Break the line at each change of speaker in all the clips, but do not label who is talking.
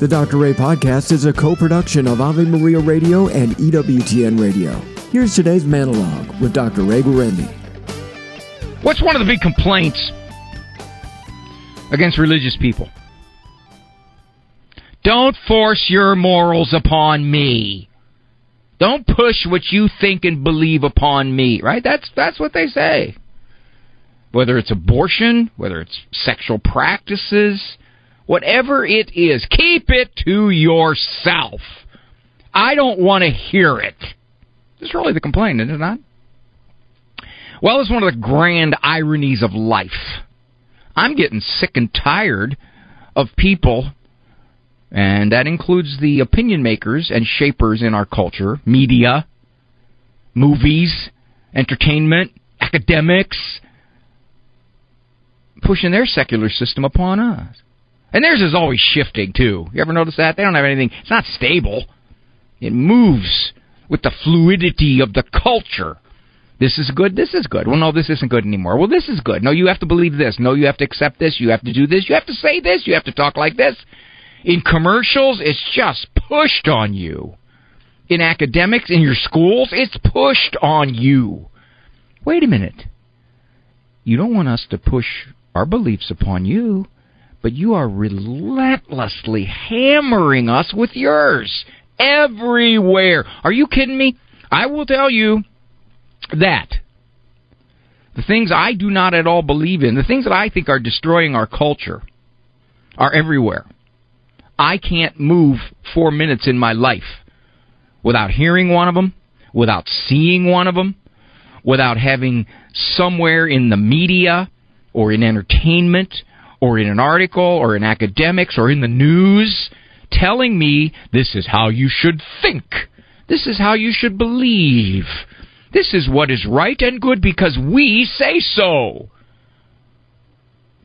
The Dr. Ray podcast is a co production of Ave Maria Radio and EWTN Radio. Here's today's monologue with Dr. Ray Guarendi.
What's one of the big complaints against religious people? Don't force your morals upon me. Don't push what you think and believe upon me, right? That's that's what they say. Whether it's abortion, whether it's sexual practices, Whatever it is, keep it to yourself. I don't want to hear it. That's really the complaint, is it not? Well, it's one of the grand ironies of life. I'm getting sick and tired of people, and that includes the opinion makers and shapers in our culture, media, movies, entertainment, academics, pushing their secular system upon us. And theirs is always shifting too. You ever notice that? They don't have anything. It's not stable. It moves with the fluidity of the culture. This is good. This is good. Well, no, this isn't good anymore. Well, this is good. No, you have to believe this. No, you have to accept this. You have to do this. You have to say this. You have to talk like this. In commercials, it's just pushed on you. In academics, in your schools, it's pushed on you. Wait a minute. You don't want us to push our beliefs upon you but you are relentlessly hammering us with yours everywhere. Are you kidding me? I will tell you that the things I do not at all believe in, the things that I think are destroying our culture, are everywhere. I can't move four minutes in my life without hearing one of them, without seeing one of them, without having somewhere in the media or in entertainment or in an article or in academics or in the news telling me this is how you should think. This is how you should believe. This is what is right and good because we say so.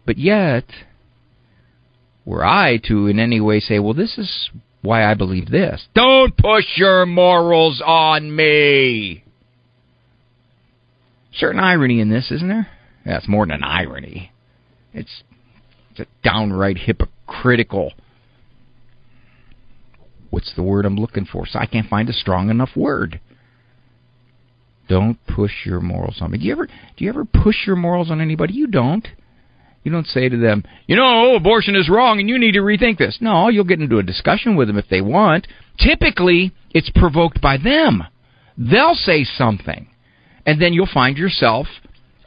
But yet, were I to in any way say, well, this is why I believe this, don't push your morals on me. Certain irony in this, isn't there? That's more than an irony. It's it's a downright hypocritical. What's the word I'm looking for? So I can't find a strong enough word. Don't push your morals on me. Do you ever do you ever push your morals on anybody? You don't. You don't say to them, you know, abortion is wrong and you need to rethink this. No, you'll get into a discussion with them if they want. Typically, it's provoked by them. They'll say something. And then you'll find yourself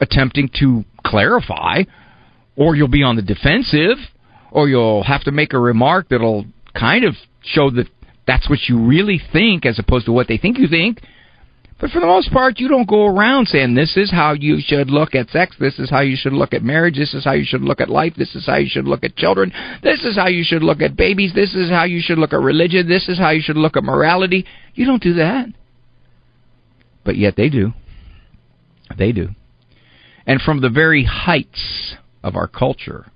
attempting to clarify or you'll be on the defensive, or you'll have to make a remark that'll kind of show that that's what you really think as opposed to what they think you think. But for the most part, you don't go around saying this is how you should look at sex, this is how you should look at marriage, this is how you should look at life, this is how you should look at children, this is how you should look at babies, this is how you should look at religion, this is how you should look at morality. You don't do that. But yet they do. They do. And from the very heights of our culture.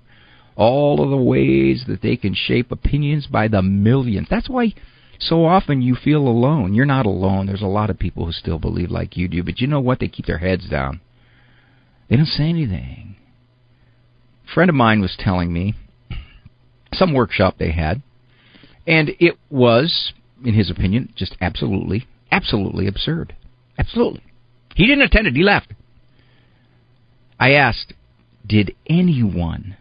All of the ways that they can shape opinions by the millions. That's why so often you feel alone. You're not alone. There's a lot of people who still believe like you do, but you know what? They keep their heads down. They don't say anything. A friend of mine was telling me some workshop they had, and it was, in his opinion, just absolutely, absolutely absurd. Absolutely. He didn't attend it, he left. I asked, did anyone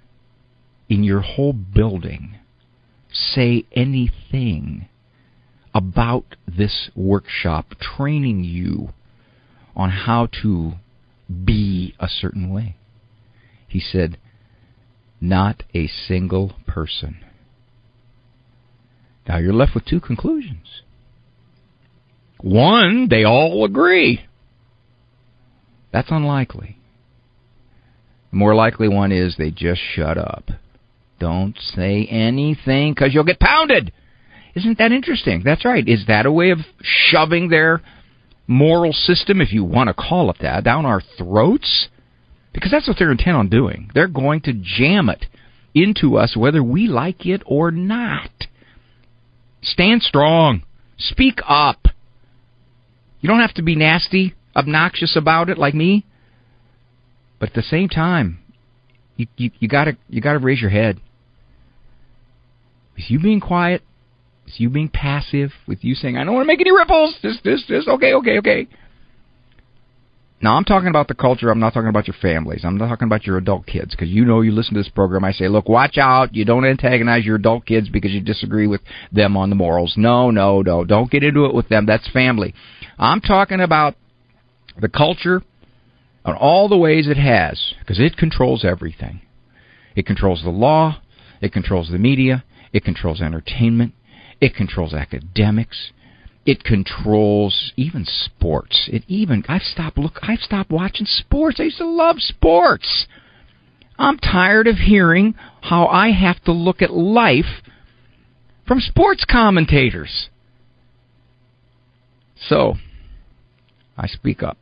in your whole building say anything about this workshop training you on how to be a certain way? He said, Not a single person. Now you're left with two conclusions. One, they all agree. That's unlikely. The more likely one is they just shut up. Don't say anything because you'll get pounded. Isn't that interesting? That's right. Is that a way of shoving their moral system, if you want to call it that, down our throats? Because that's what they're intent on doing. They're going to jam it into us whether we like it or not. Stand strong. Speak up. You don't have to be nasty, obnoxious about it like me. But at the same time, you you, you gotta you gotta raise your head. Is you being quiet, it's you being passive, with you saying, I don't want to make any ripples, this, this, this, okay, okay, okay. Now, I'm talking about the culture. I'm not talking about your families. I'm not talking about your adult kids because you know you listen to this program. I say, look, watch out. You don't antagonize your adult kids because you disagree with them on the morals. No, no, no. Don't get into it with them. That's family. I'm talking about the culture on all the ways it has because it controls everything. It controls the law. It controls the media. It controls entertainment. It controls academics. It controls even sports. It even I've stopped look I've stopped watching sports. I used to love sports. I'm tired of hearing how I have to look at life from sports commentators. So, I speak up.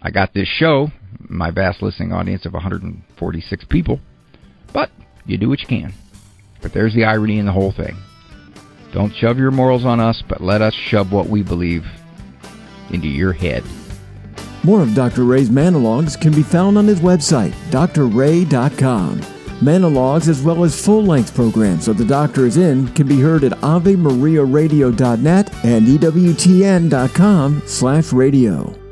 I got this show, my vast listening audience of 146 people, but you do what you can. But there's the irony in the whole thing. Don't shove your morals on us, but let us shove what we believe into your head.
More of Dr. Ray's monologues can be found on his website, drray.com. Monologues as well as full-length programs that the doctor is in can be heard at AveMariaRadio.net and EWTN.com slash radio.